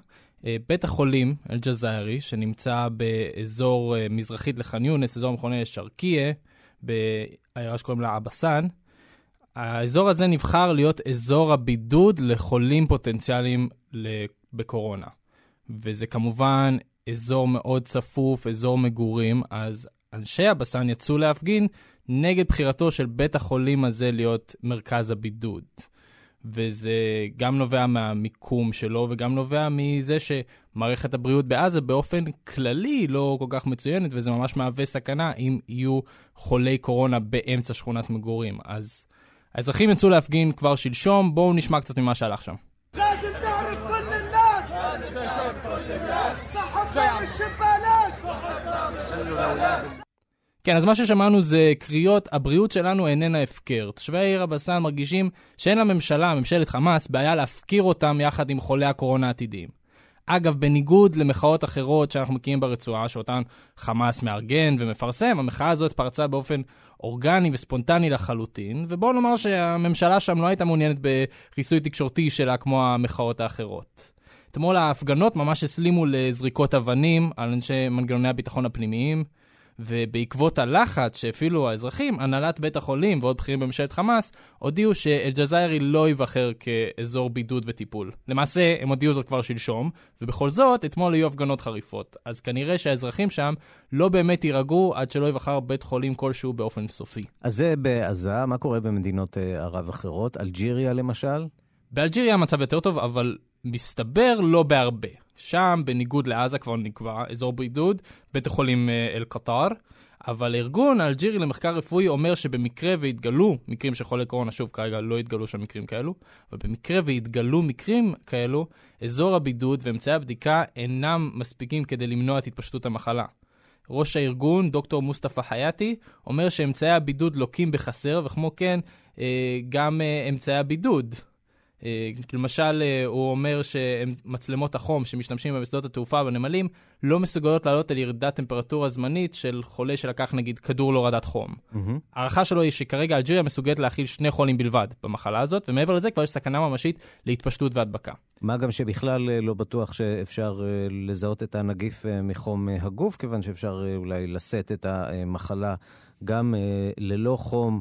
אה, בית החולים אל-ג'זאירי, שנמצא באזור אה, מזרחית לח'אן יונס, אזור המכונה שרקיה, בעיירה שקוראים לה אבסן, האזור הזה נבחר להיות אזור הבידוד לחולים פוטנציאליים בקורונה. וזה כמובן אזור מאוד צפוף, אזור מגורים, אז אנשי הבסן יצאו להפגין נגד בחירתו של בית החולים הזה להיות מרכז הבידוד. וזה גם נובע מהמיקום שלו וגם נובע מזה שמערכת הבריאות בעזה באופן כללי לא כל כך מצוינת, וזה ממש מהווה סכנה אם יהיו חולי קורונה באמצע שכונת מגורים. אז האזרחים יצאו להפגין כבר שלשום, בואו נשמע קצת ממה שהלך שם. כן, אז מה ששמענו זה קריאות, הבריאות שלנו איננה הפקר. תושבי העיר הבסן מרגישים שאין לממשלה, ממשלת חמאס, בעיה להפקיר אותם יחד עם חולי הקורונה העתידיים. אגב, בניגוד למחאות אחרות שאנחנו מכירים ברצועה, שאותן חמאס מארגן ומפרסם, המחאה הזאת פרצה באופן אורגני וספונטני לחלוטין, ובואו נאמר שהממשלה שם לא הייתה מעוניינת בחיסוי תקשורתי שלה כמו המחאות האחרות. אתמול ההפגנות ממש הסלימו לזריקות אבנים על אנשי מנגנוני הביטחון הפנימיים, ובעקבות הלחץ שהפעילו האזרחים, הנהלת בית החולים ועוד בכירים בממשלת חמאס הודיעו שאל-ג'זאירי לא ייבחר כאזור בידוד וטיפול. למעשה, הם הודיעו זאת כבר שלשום, ובכל זאת, אתמול היו הפגנות חריפות. אז כנראה שהאזרחים שם לא באמת יירגעו עד שלא ייבחר בית חולים כלשהו באופן סופי. אז זה בעזה, מה קורה במדינות אה, ערב אחרות? אלג'יריה למשל? באלג'יריה המצב יותר טוב, אבל מסתבר לא בהרבה. שם, בניגוד לעזה, כבר נקבע אזור בידוד, בית החולים אה, אל-קטר, אבל הארגון האלג'ירי למחקר רפואי אומר שבמקרה והתגלו מקרים של חולי קורונה, שוב, כרגע לא התגלו שם מקרים כאלו, אבל במקרה והתגלו מקרים כאלו, אזור הבידוד ואמצעי הבדיקה אינם מספיקים כדי למנוע את התפשטות המחלה. ראש הארגון, דוקטור מוסטפא חייאטי, אומר שאמצעי הבידוד לוקים בחסר, וכמו כן, אה, גם אה, אמצעי הבידוד למשל, אה, הוא אומר שמצלמות החום שמשתמשים בשדות התעופה בנמלים לא מסוגלות לעלות על ירידת טמפרטורה זמנית של חולה שלקח נגיד כדור להורדת חום. ההערכה mm-hmm. שלו היא שכרגע אלג'יריה מסוגלת להכיל שני חולים בלבד במחלה הזאת, ומעבר לזה כבר יש סכנה ממשית להתפשטות והדבקה. מה גם שבכלל אה, לא בטוח שאפשר לזהות את הנגיף מחום הגוף, כיוון שאפשר אולי לשאת את המחלה גם ללא חום.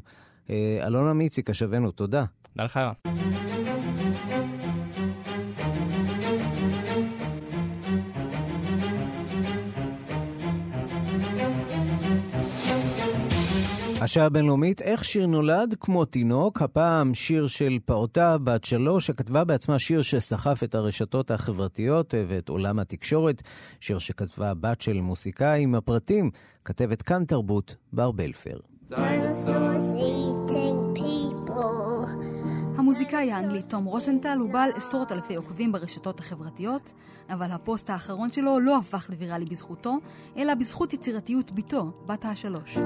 אלונה מיצי, קשבנו, תודה. תודה לך, השעה הבינלאומית, איך שיר נולד כמו תינוק, הפעם שיר של פעוטה בת שלוש, שכתבה בעצמה שיר שסחף את הרשתות החברתיות ואת עולם התקשורת, שיר שכתבה בת של מוסיקאי עם הפרטים, כתבת כאן תרבות, בר בלפר. המוזיקאי האנגלי תום רוזנטל הוא בעל עשרות אלפי עוקבים ברשתות החברתיות, אבל הפוסט האחרון שלו לא הפך לוויראלי בזכותו, אלא בזכות יצירתיות בתו, בת השלוש.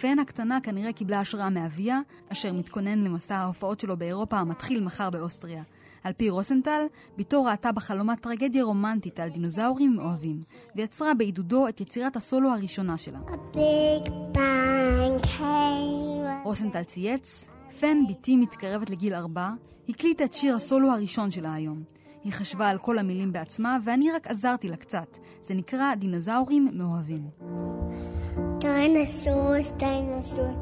פן הקטנה כנראה קיבלה השראה מאביה, אשר מתכונן למסע ההופעות שלו באירופה המתחיל מחר באוסטריה. על פי רוסנטל, בתו ראתה בחלומה טרגדיה רומנטית על דינוזאורים אוהבים, ויצרה בעידודו את יצירת הסולו הראשונה שלה. רוסנטל צייץ, פן בתי מתקרבת לגיל ארבע, הקליטה את שיר הסולו הראשון שלה היום. היא חשבה על כל המילים בעצמה, ואני רק עזרתי לה קצת. זה נקרא דינוזאורים מאוהבים. dinosaurs, dinosaurs,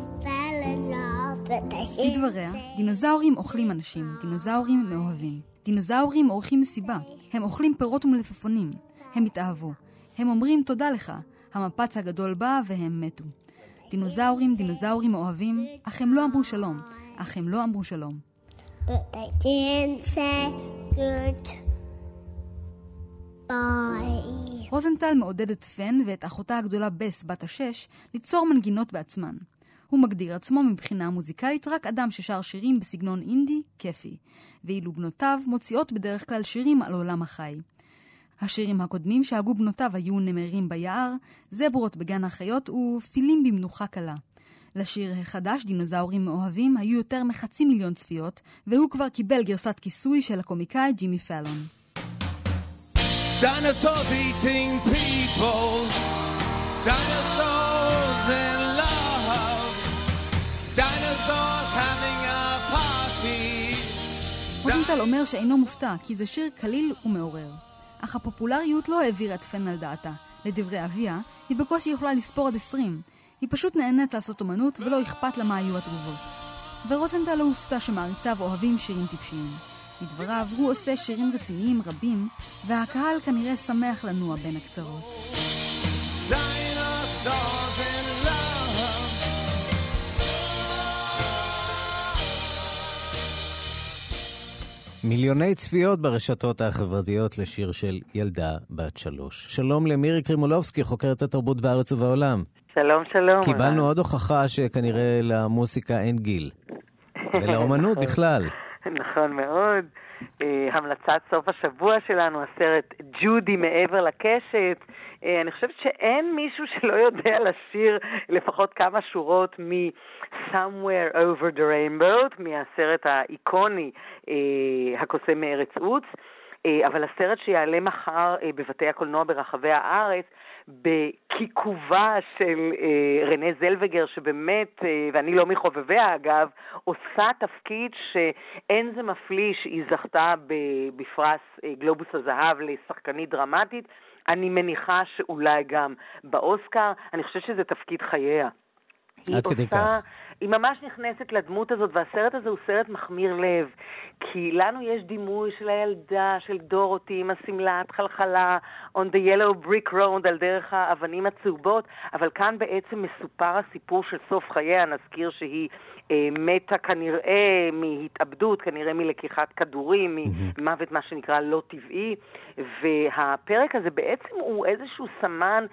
לדבריה, דינוזאורים אוכלים אנשים, דינוזאורים מאוהבים. דינוזאורים עורכים מסיבה, הם אוכלים פירות ומלפפונים. הם התאהבו. הם אומרים תודה לך. המפץ הגדול בא והם מתו. דינוזאורים, דינוזאורים מאוהבים, אך הם לא אמרו שלום. אך הם לא אמרו שלום. רוזנטל מעודדת פן ואת אחותה הגדולה בס, בת השש, ליצור מנגינות בעצמן. הוא מגדיר עצמו מבחינה מוזיקלית רק אדם ששר שירים בסגנון אינדי, כיפי, ואילו בנותיו מוציאות בדרך כלל שירים על עולם החי. השירים הקודמים שהגו בנותיו היו נמרים ביער, זברות בגן החיות ופילים במנוחה קלה. לשיר החדש, דינוזאורים מאוהבים, היו יותר מחצי מיליון צפיות, והוא כבר קיבל גרסת כיסוי של הקומיקאי ג'ימי פאלון. Dinosaurs eating people, dinosaurs in רוזנטל אומר שאינו מופתע, כי זה שיר קליל ומעורר. אך הפופולריות לא העבירה את פן על דעתה. לדברי אביה, היא בקושי יכולה לספור עד עשרים. היא פשוט נהנית לעשות אומנות ולא אכפת לה מה היו התגובות. ורוזנטל לא הופתע שמעריציו אוהבים שירים טיפשיים. לדבריו, הוא עושה שירים רציניים רבים, והקהל כנראה שמח לנוע בין הקצרות. מיליוני צפיות ברשתות החברתיות לשיר של ילדה בת שלוש. שלום למירי קרימולובסקי, חוקרת התרבות בארץ ובעולם. שלום, שלום. קיבלנו עוד הוכחה שכנראה למוסיקה אין גיל. ולאומנות נכון. בכלל. נכון מאוד. אה, המלצת סוף השבוע שלנו, הסרט ג'ודי מעבר לקשת. אה, אני חושבת שאין מישהו שלא יודע לשיר לפחות כמה שורות מ-Somewhere Over the Rainbow, מהסרט האיקוני אה, הקוסם מארץ עוץ. אבל הסרט שיעלה מחר בבתי הקולנוע ברחבי הארץ בכיכובה של אה, רנה זלווגר, שבאמת, אה, ואני לא מחובביה אגב, עושה תפקיד שאין זה מפליא שהיא זכתה בפרס אה, גלובוס הזהב לשחקנית דרמטית. אני מניחה שאולי גם באוסקר. אני חושבת שזה תפקיד חייה. עד כדי כך. היא ממש נכנסת לדמות הזאת, והסרט הזה הוא סרט מחמיר לב, כי לנו יש דימוי של הילדה, של דורותי, עם השמלת חלחלה, on the yellow brick road, על דרך האבנים הצהובות, אבל כאן בעצם מסופר הסיפור של סוף חייה, נזכיר שהיא אה, מתה כנראה מהתאבדות, כנראה מלקיחת כדורים, ממוות מה שנקרא לא טבעי, והפרק הזה בעצם הוא איזשהו סמן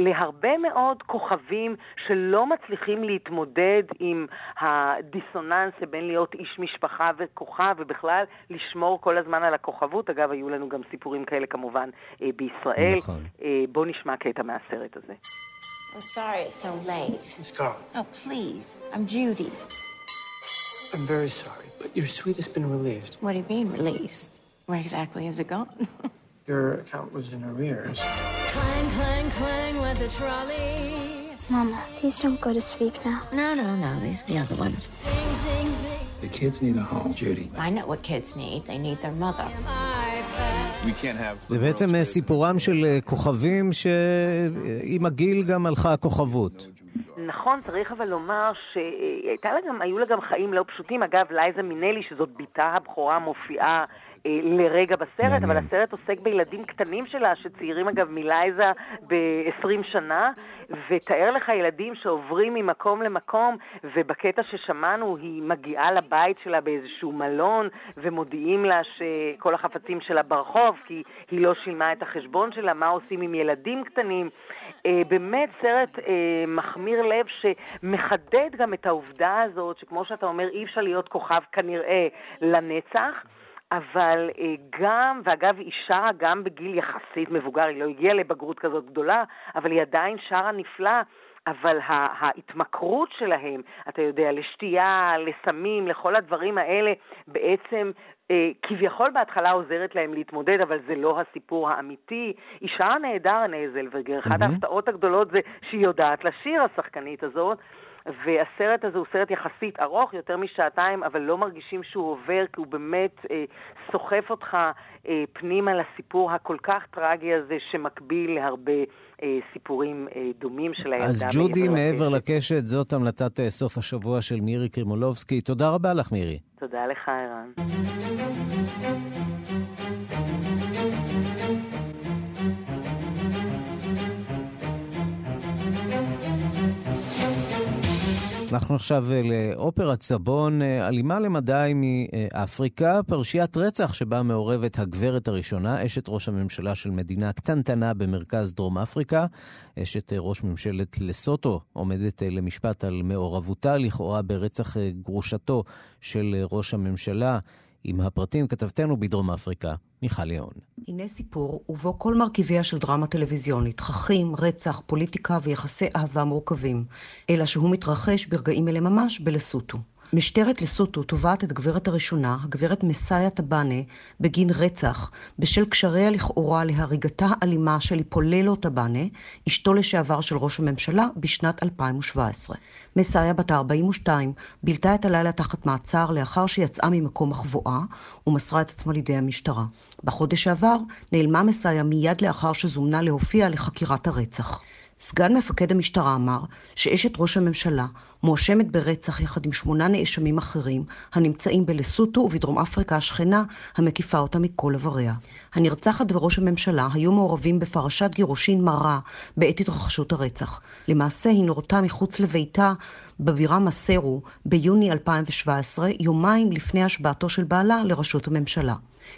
להרבה מאוד כוכבים שלא מצליחים להתמודד עם הדיסוננס בין להיות איש משפחה וכוכב, ובכלל לשמור כל הזמן על הכוכבות. אגב, היו לנו גם סיפורים כאלה כמובן אה, בישראל. נכון. אה, בואו נשמע קטע מהסרט הזה. I'm sorry it's so late. Miss Carl. Oh, please. I'm Judy. I'm very sorry, but your suite has been released. What do you mean, released? Where exactly is it gone? your account was in arrears. Clang, clang, clang, let the trolley. Mama, please don't go to sleep now. No, no, no. These are the other ones. The kids need a home, Judy. I know what kids need. They need their mother. זה בעצם אה, סיפורם של אה, כוכבים שעם הגיל גם הלכה הכוכבות. נכון, צריך אבל לומר שהיו לה גם חיים לא פשוטים. אגב, לייזה מינלי, שזאת בתה הבכורה, מופיעה אה, לרגע בסרט, אבל הסרט עוסק בילדים קטנים שלה, שצעירים אגב מלייזה ב-20 שנה, ותאר לך ילדים שעוברים ממקום למקום, ובקטע ששמענו היא מגיעה לבית שלה באיזשהו מלון, ומודיעים לה שכל החפצים שלה ברחוב, כי היא לא שילמה את החשבון שלה, מה עושים עם ילדים קטנים. אה, באמת סרט אה, מחמיר לב שמחדד גם את העובדה הזאת, שכמו שאתה אומר, אי אפשר להיות כוכב כנראה לנצח. אבל אה, גם, ואגב, היא שרה גם בגיל יחסית מבוגר, היא לא הגיעה לבגרות כזאת גדולה, אבל היא עדיין שרה נפלא. אבל ההתמכרות שלהם, אתה יודע, לשתייה, לסמים, לכל הדברים האלה, בעצם אה, כביכול בהתחלה עוזרת להם להתמודד, אבל זה לא הסיפור האמיתי. היא שרה נהדר, נייזל וגר. אחת ההפתעות הגדולות זה שהיא יודעת לשיר, השחקנית הזאת. והסרט הזה הוא סרט יחסית ארוך, יותר משעתיים, אבל לא מרגישים שהוא עובר, כי הוא באמת אה, סוחף אותך אה, פנימה לסיפור הכל כך טרגי הזה, שמקביל להרבה אה, סיפורים אה, דומים של הילדה. אז ג'ודי מעבר לקשת, זאת המלטת אה, סוף השבוע של מירי קרימולובסקי. תודה רבה לך, מירי. תודה לך, ערן. אנחנו עכשיו אה, לאופרת סבון, אה, אלימה למדי מאפריקה, פרשיית רצח שבה מעורבת הגברת הראשונה, אשת ראש הממשלה של מדינה קטנטנה במרכז דרום אפריקה. אשת ראש ממשלת לסוטו עומדת למשפט על מעורבותה לכאורה ברצח גרושתו של ראש הממשלה. עם הפרטים כתבתנו בדרום אפריקה, מיכל ליאון. הנה סיפור ובו כל מרכיביה של דרמה טלוויזיונית, תככים, רצח, פוליטיקה ויחסי אהבה מורכבים, אלא שהוא מתרחש ברגעים אלה ממש בלסוטו. משטרת לסוטו תובעת את הגברת הראשונה, הגברת מסאיה טבאנה, בגין רצח, בשל קשריה לכאורה להריגתה האלימה של היפוללו טבאנה, אשתו לשעבר של ראש הממשלה, בשנת 2017. מסאיה, בת 42, בילתה את הלילה תחת מעצר לאחר שיצאה ממקום החבואה ומסרה את עצמה לידי המשטרה. בחודש שעבר נעלמה מסאיה מיד לאחר שזומנה להופיע לחקירת הרצח. סגן מפקד המשטרה אמר שאשת ראש הממשלה מואשמת ברצח יחד עם שמונה נאשמים אחרים הנמצאים בלסוטו ובדרום אפריקה השכנה המקיפה אותה מכל עבריה. הנרצחת וראש הממשלה היו מעורבים בפרשת גירושין מרה בעת התרחשות הרצח. למעשה היא נורתה מחוץ לביתה בבירה מסרו ביוני 2017, יומיים לפני השבעתו של בעלה לראשות הממשלה.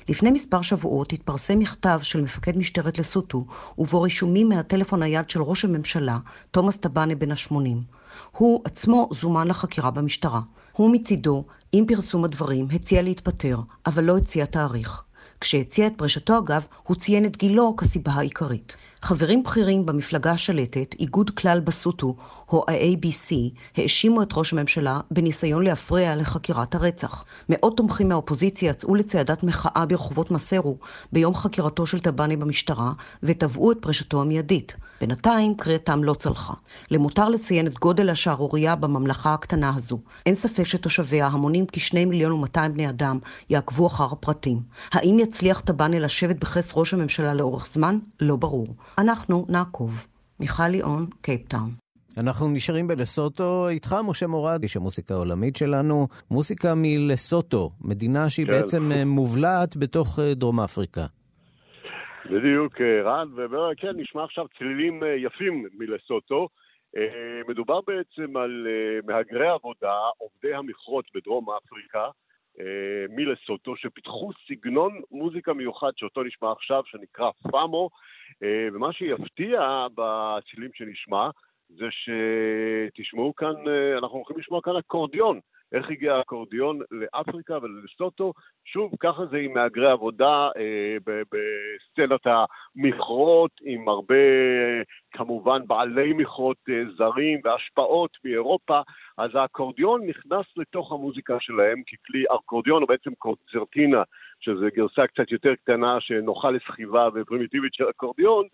לפני מספר שבועות התפרסם מכתב של מפקד משטרת לסוטו, ובו רישומים מהטלפון היד של ראש הממשלה, תומאס טבאנה בן ה-80. הוא עצמו זומן לחקירה במשטרה. הוא מצידו, עם פרסום הדברים, הציע להתפטר, אבל לא הציע תאריך. כשהציע את פרישתו אגב, הוא ציין את גילו כסיבה העיקרית. חברים בכירים במפלגה השלטת, איגוד כלל בסוטו, או ה-ABC, האשימו את ראש הממשלה בניסיון להפריע לחקירת הרצח. מאות תומכים מהאופוזיציה יצאו לצעדת מחאה ברחובות מסרו ביום חקירתו של טבאני במשטרה, ותבעו את פרישתו המיידית. בינתיים קריאתם לא צלחה. למותר לציין את גודל השערורייה בממלכה הקטנה הזו. אין ספק שתושביה, המונים כשני מיליון ומאתיים בני אדם, יעקבו אחר הפרטים. האם יצליח טבאני לשבת בכס ראש הממשלה לאורך זמן? לא ברור. אנחנו נעקוב. מיכל ליאון, קייפטאון. אנחנו נשארים בלסוטו איתך, משה מורד, איש המוסיקה העולמית שלנו. מוסיקה מלסוטו, מדינה שהיא כן. בעצם אה, מובלעת בתוך אה, דרום אפריקה. בדיוק, אה, רן, וכן, נשמע עכשיו צלילים יפים מלסוטו. מדובר בעצם על מהגרי עבודה, עובדי המכרות בדרום אפריקה, מלסוטו, שפיתחו סגנון מוזיקה מיוחד שאותו נשמע עכשיו, שנקרא פאמו, ומה שיפתיע בצלילים שנשמע, זה שתשמעו כאן, אה, אנחנו הולכים לשמוע כאן אקורדיון. איך הגיע האקורדיון לאפריקה ולסוטו? שוב, ככה זה עם מהגרי עבודה אה, בסצנת המכרות, עם הרבה, כמובן, בעלי מכרות אה, זרים והשפעות מאירופה, אז האקורדיון נכנס לתוך המוזיקה שלהם ככלי, אקורדיון הוא בעצם קונצרטינה שזו גרסה קצת יותר קטנה שנוחה לסחיבה ופרימיטיבית של אקורדיון,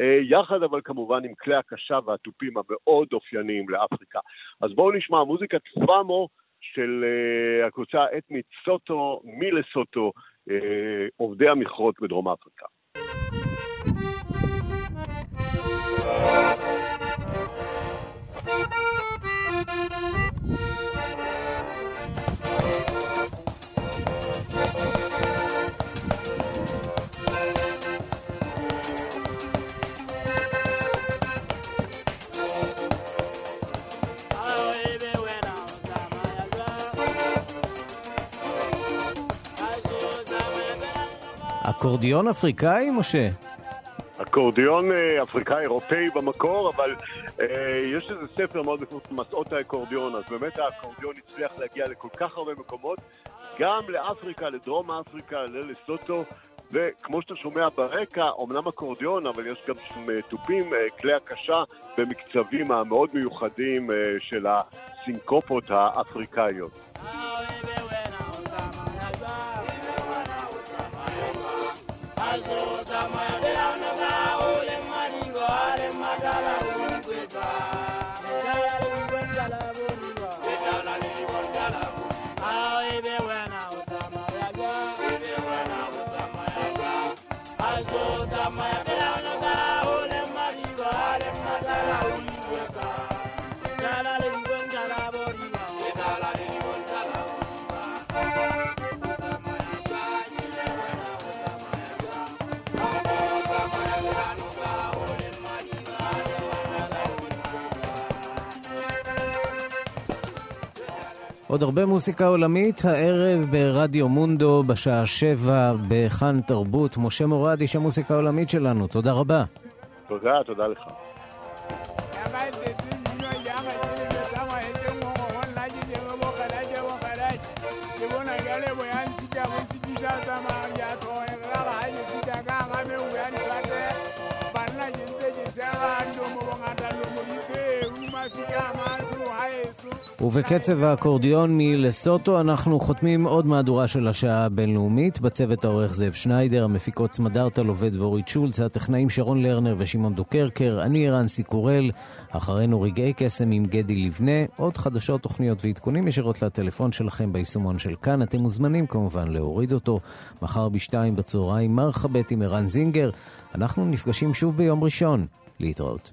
אה, יחד אבל כמובן עם כלי הקשה והתופים המאוד אופייניים לאפריקה. אז בואו נשמע מוזיקת פאמו של אה, הקבוצה האתנית סוטו מלסוטו, אה, עובדי המכרות בדרום אפריקה. אקורדיון אפריקאי, משה? אקורדיון אה, אפריקאי אירופאי במקור, אבל אה, יש איזה ספר מאוד מפורסם, מסעות האקורדיון, אז באמת האקורדיון הצליח להגיע לכל כך הרבה מקומות, גם לאפריקה, לדרום אפריקה, ללסוטו, וכמו שאתה שומע ברקע, אמנם אקורדיון, אבל יש גם שם אה, תופים, אה, כלי הקשה במקצבים המאוד מיוחדים של הסינקופות האפריקאיות. Kazo tamade anoga ole maningo ale madala ungweza עוד הרבה מוסיקה עולמית, הערב ברדיו מונדו בשעה שבע בכאן תרבות. משה מורד, איש המוסיקה העולמית שלנו, תודה רבה. תודה, תודה לך. ובקצב האקורדיון מלסוטו אנחנו חותמים עוד מהדורה של השעה הבינלאומית. בצוות העורך זאב שניידר, המפיקות סמדארטל עובד ואורית שולץ, הטכנאים שרון לרנר ושמעון דוקרקר, אני רנסי קורל, אחרינו רגעי קסם עם גדי לבנה, עוד חדשות, תוכניות ועדכונים ישירות לטלפון שלכם ביישומון של כאן. אתם מוזמנים כמובן להוריד אותו. מחר בשתיים בצהריים מרחבת עם ערן זינגר. אנחנו נפגשים שוב ביום ראשון. להתראות.